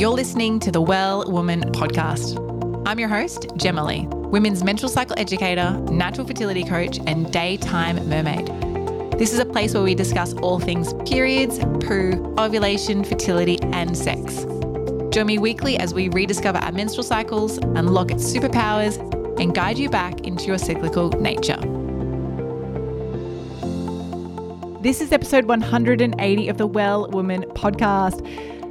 You're listening to the Well Woman podcast. I'm your host, Jema Lee, women's menstrual cycle educator, natural fertility coach, and daytime mermaid. This is a place where we discuss all things periods, poo, ovulation, fertility, and sex. Join me weekly as we rediscover our menstrual cycles, unlock its superpowers, and guide you back into your cyclical nature. This is episode 180 of the Well Woman podcast.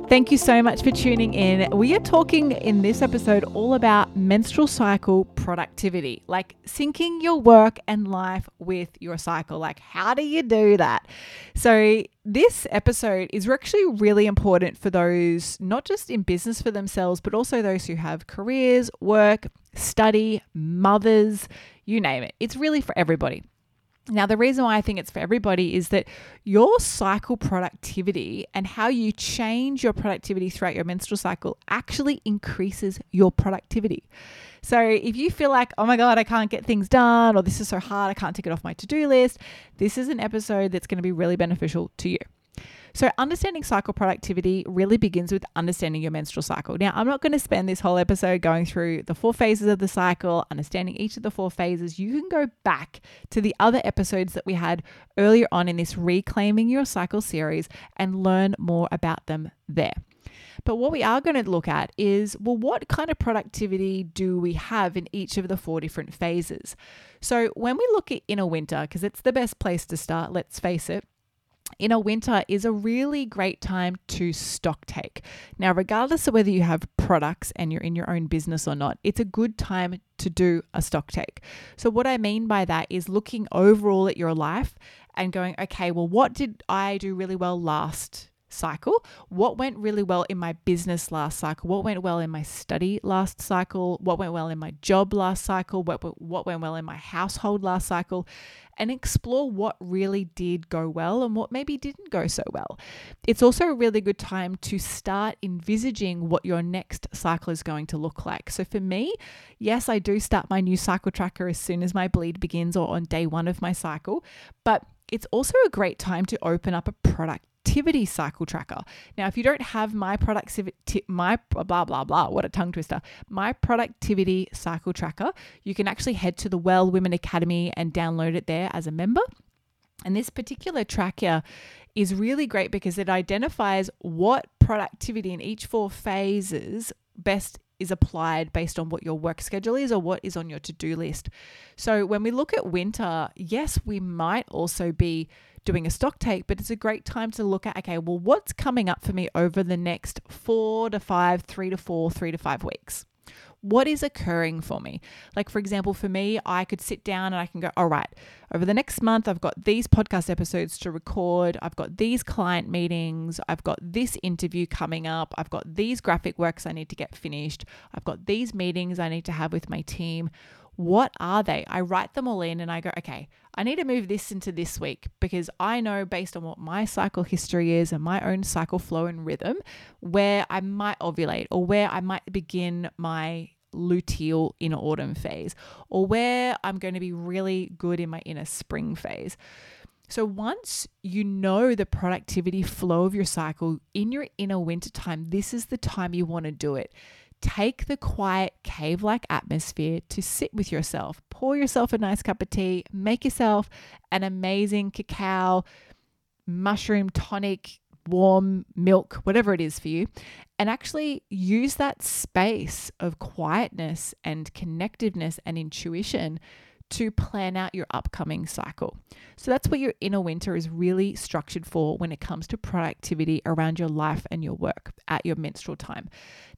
Thank you so much for tuning in. We are talking in this episode all about menstrual cycle productivity, like syncing your work and life with your cycle. Like, how do you do that? So, this episode is actually really important for those not just in business for themselves, but also those who have careers, work, study, mothers, you name it. It's really for everybody. Now, the reason why I think it's for everybody is that your cycle productivity and how you change your productivity throughout your menstrual cycle actually increases your productivity. So, if you feel like, oh my God, I can't get things done, or this is so hard, I can't take it off my to do list, this is an episode that's going to be really beneficial to you. So, understanding cycle productivity really begins with understanding your menstrual cycle. Now, I'm not going to spend this whole episode going through the four phases of the cycle, understanding each of the four phases. You can go back to the other episodes that we had earlier on in this Reclaiming Your Cycle series and learn more about them there. But what we are going to look at is well, what kind of productivity do we have in each of the four different phases? So, when we look at inner winter, because it's the best place to start, let's face it, inner winter is a really great time to stock take. Now, regardless of whether you have products and you're in your own business or not, it's a good time to do a stock take. So, what I mean by that is looking overall at your life and going, okay, well, what did I do really well last cycle? What went really well in my business last cycle? What went well in my study last cycle? What went well in my job last cycle? What, what went well in my household last cycle? And explore what really did go well and what maybe didn't go so well. It's also a really good time to start envisaging what your next cycle is going to look like. So, for me, yes, I do start my new cycle tracker as soon as my bleed begins or on day one of my cycle, but it's also a great time to open up a product productivity cycle tracker. Now, if you don't have my productivity, my blah, blah, blah, what a tongue twister, my productivity cycle tracker, you can actually head to the Well Women Academy and download it there as a member. And this particular tracker is really great because it identifies what productivity in each four phases best is applied based on what your work schedule is or what is on your to do list. So, when we look at winter, yes, we might also be doing a stock take, but it's a great time to look at okay, well, what's coming up for me over the next four to five, three to four, three to five weeks? What is occurring for me? Like, for example, for me, I could sit down and I can go, all right, over the next month, I've got these podcast episodes to record. I've got these client meetings. I've got this interview coming up. I've got these graphic works I need to get finished. I've got these meetings I need to have with my team. What are they? I write them all in and I go, okay, I need to move this into this week because I know based on what my cycle history is and my own cycle flow and rhythm, where I might ovulate or where I might begin my luteal inner autumn phase or where I'm going to be really good in my inner spring phase. So once you know the productivity flow of your cycle in your inner winter time, this is the time you want to do it. Take the quiet cave like atmosphere to sit with yourself. Pour yourself a nice cup of tea, make yourself an amazing cacao, mushroom tonic, warm milk, whatever it is for you, and actually use that space of quietness and connectiveness and intuition to plan out your upcoming cycle. So that's what your inner winter is really structured for when it comes to productivity around your life and your work at your menstrual time.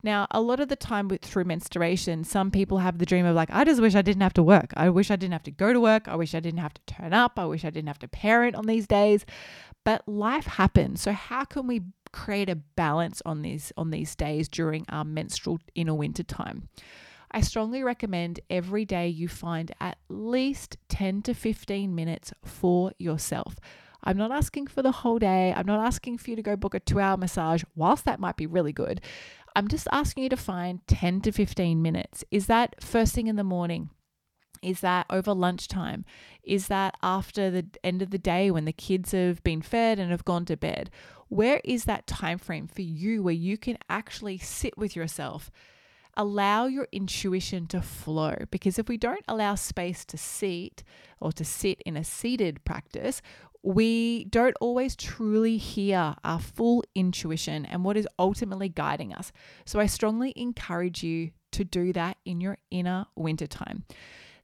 Now, a lot of the time with through menstruation, some people have the dream of like, I just wish I didn't have to work. I wish I didn't have to go to work. I wish I didn't have to turn up. I wish I didn't have to parent on these days. But life happens. So how can we create a balance on these on these days during our menstrual inner winter time? I strongly recommend every day you find at least 10 to 15 minutes for yourself. I'm not asking for the whole day. I'm not asking for you to go book a two hour massage, whilst that might be really good. I'm just asking you to find 10 to 15 minutes. Is that first thing in the morning? Is that over lunchtime? Is that after the end of the day when the kids have been fed and have gone to bed? Where is that time frame for you where you can actually sit with yourself? Allow your intuition to flow because if we don't allow space to sit or to sit in a seated practice, we don't always truly hear our full intuition and what is ultimately guiding us. So I strongly encourage you to do that in your inner wintertime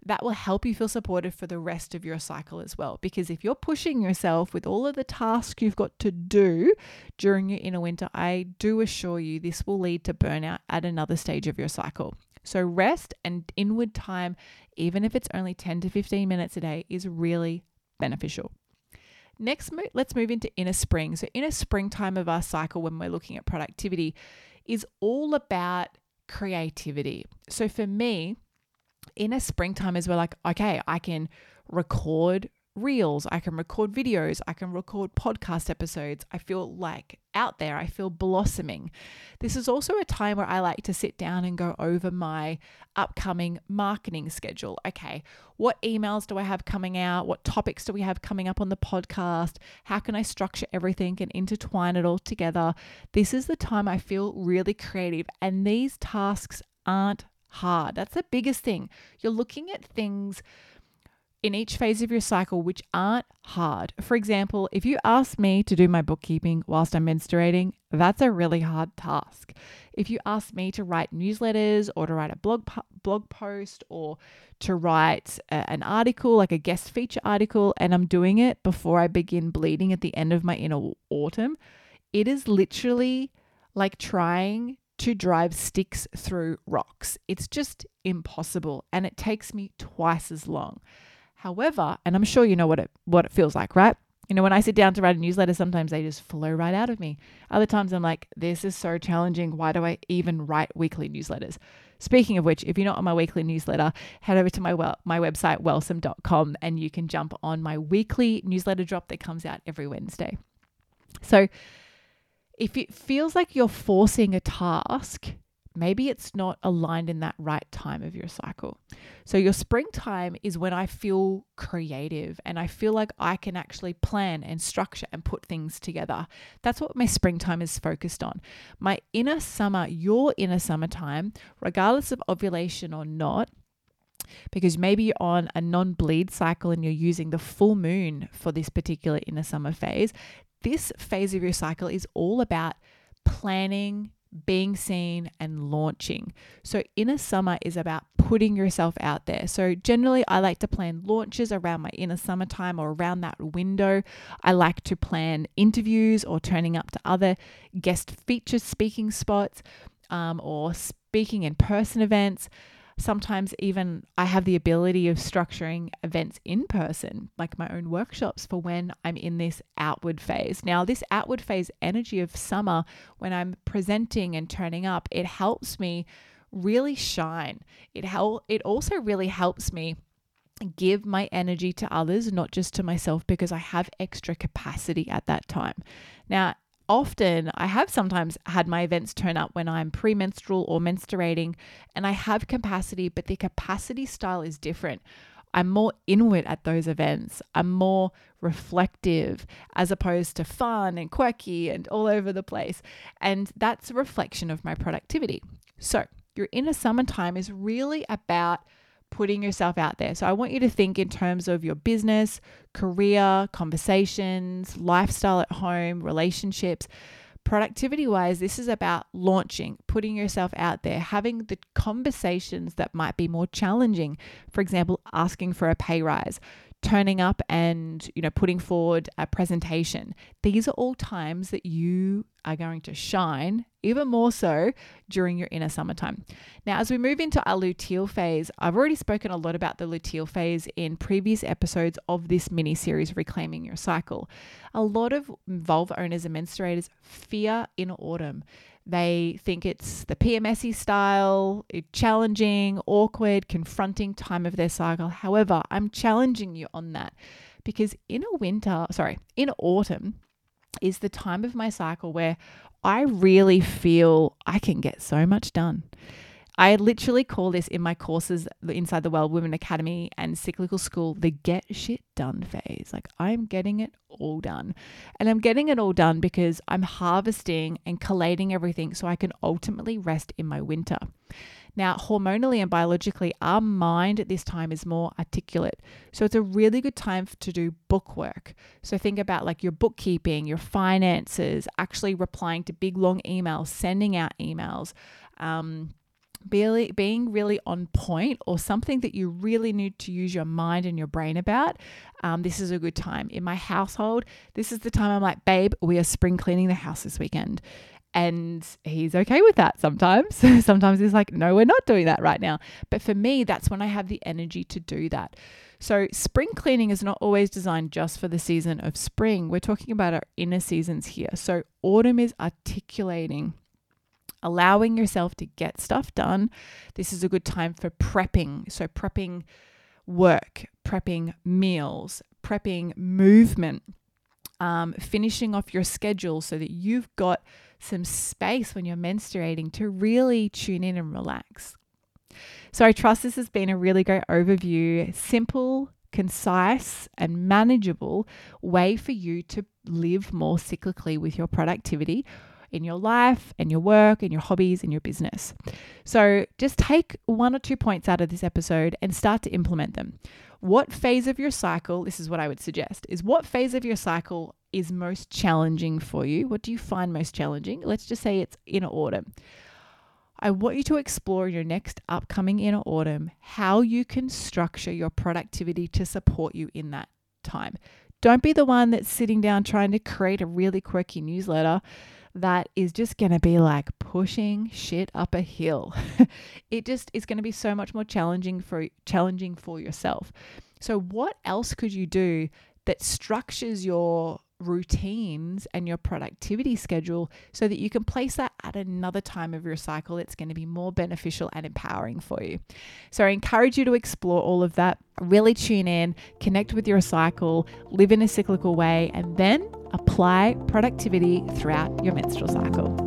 that will help you feel supported for the rest of your cycle as well. Because if you're pushing yourself with all of the tasks you've got to do during your inner winter, I do assure you this will lead to burnout at another stage of your cycle. So, rest and inward time, even if it's only 10 to 15 minutes a day, is really beneficial. Next, let's move into inner spring. So, inner springtime of our cycle, when we're looking at productivity, is all about creativity. So, for me, inner springtime is where like, okay, I can record reels, I can record videos, I can record podcast episodes. I feel like out there, I feel blossoming. This is also a time where I like to sit down and go over my upcoming marketing schedule. Okay, what emails do I have coming out? What topics do we have coming up on the podcast? How can I structure everything and intertwine it all together? This is the time I feel really creative, and these tasks aren't hard. That's the biggest thing. You're looking at things in each phase of your cycle which aren't hard. For example, if you ask me to do my bookkeeping whilst I'm menstruating, that's a really hard task. If you ask me to write newsletters or to write a blog blog post or to write a, an article like a guest feature article and I'm doing it before I begin bleeding at the end of my inner autumn, it is literally like trying to drive sticks through rocks. It's just impossible and it takes me twice as long. However, and I'm sure you know what it what it feels like, right? You know, when I sit down to write a newsletter, sometimes they just flow right out of me. Other times I'm like, this is so challenging. Why do I even write weekly newsletters? Speaking of which, if you're not on my weekly newsletter, head over to my well, my website, wellsome.com, and you can jump on my weekly newsletter drop that comes out every Wednesday. So if it feels like you're forcing a task, maybe it's not aligned in that right time of your cycle. So, your springtime is when I feel creative and I feel like I can actually plan and structure and put things together. That's what my springtime is focused on. My inner summer, your inner summertime, regardless of ovulation or not, because maybe you're on a non bleed cycle and you're using the full moon for this particular inner summer phase, this phase of your cycle is all about planning, being seen, and launching. So, inner summer is about putting yourself out there. So, generally, I like to plan launches around my inner summertime or around that window. I like to plan interviews or turning up to other guest featured speaking spots um, or speaking in person events. Sometimes even I have the ability of structuring events in person, like my own workshops for when I'm in this outward phase. Now, this outward phase energy of summer, when I'm presenting and turning up, it helps me really shine. It help it also really helps me give my energy to others, not just to myself, because I have extra capacity at that time. Now, often I have sometimes had my events turn up when I'm premenstrual or menstruating and I have capacity, but the capacity style is different. I'm more inward at those events. I'm more reflective as opposed to fun and quirky and all over the place. And that's a reflection of my productivity. So, your inner summertime is really about putting yourself out there. So I want you to think in terms of your business, career, conversations, lifestyle at home, relationships. Productivity wise, this is about launching, putting yourself out there, having the conversations that might be more challenging. For example, asking for a pay rise, turning up and you know putting forward a presentation. These are all times that you are going to shine even more so during your inner summertime. Now as we move into our luteal phase i've already spoken a lot about the luteal phase in previous episodes of this mini series reclaiming your cycle. A lot of vulva owners and menstruators fear in autumn they think it's the PMSy style, challenging, awkward, confronting time of their cycle. However, I'm challenging you on that because inner winter, sorry, in autumn is the time of my cycle where I really feel I can get so much done. I literally call this in my courses inside the Well Women Academy and Cyclical School the get shit done phase. Like I'm getting it all done. And I'm getting it all done because I'm harvesting and collating everything so I can ultimately rest in my winter. Now, hormonally and biologically, our mind at this time is more articulate. So it's a really good time to do book work. So think about like your bookkeeping, your finances, actually replying to big long emails, sending out emails. Um, really being really on point or something that you really need to use your mind and your brain about, um, this is a good time. In my household, this is the time I'm like, babe, we are spring cleaning the house this weekend. And he's okay with that sometimes. sometimes he's like, no, we're not doing that right now. But for me, that's when I have the energy to do that. So, spring cleaning is not always designed just for the season of spring. We're talking about our inner seasons here. So, autumn is articulating allowing yourself to get stuff done. This is a good time for prepping. So, prepping work, prepping meals, prepping movement, um, finishing off your schedule so that you've got some space when you're menstruating to really tune in and relax. So, I trust this has been a really great overview, simple, concise, and manageable way for you to live more cyclically with your productivity in your life and your work and your hobbies and your business. So just take one or two points out of this episode and start to implement them. What phase of your cycle, this is what I would suggest, is what phase of your cycle is most challenging for you? What do you find most challenging? Let's just say it's inner autumn. I want you to explore your next upcoming inner autumn how you can structure your productivity to support you in that time. Don't be the one that's sitting down trying to create a really quirky newsletter that is just going to be like pushing shit up a hill. it just is going to be so much more challenging for challenging for yourself. So what else could you do that structures your routines and your productivity schedule so that you can place that at another time of your cycle that's going to be more beneficial and empowering for you. So I encourage you to explore all of that, really tune in, connect with your cycle, live in a cyclical way, and then apply productivity throughout your menstrual cycle.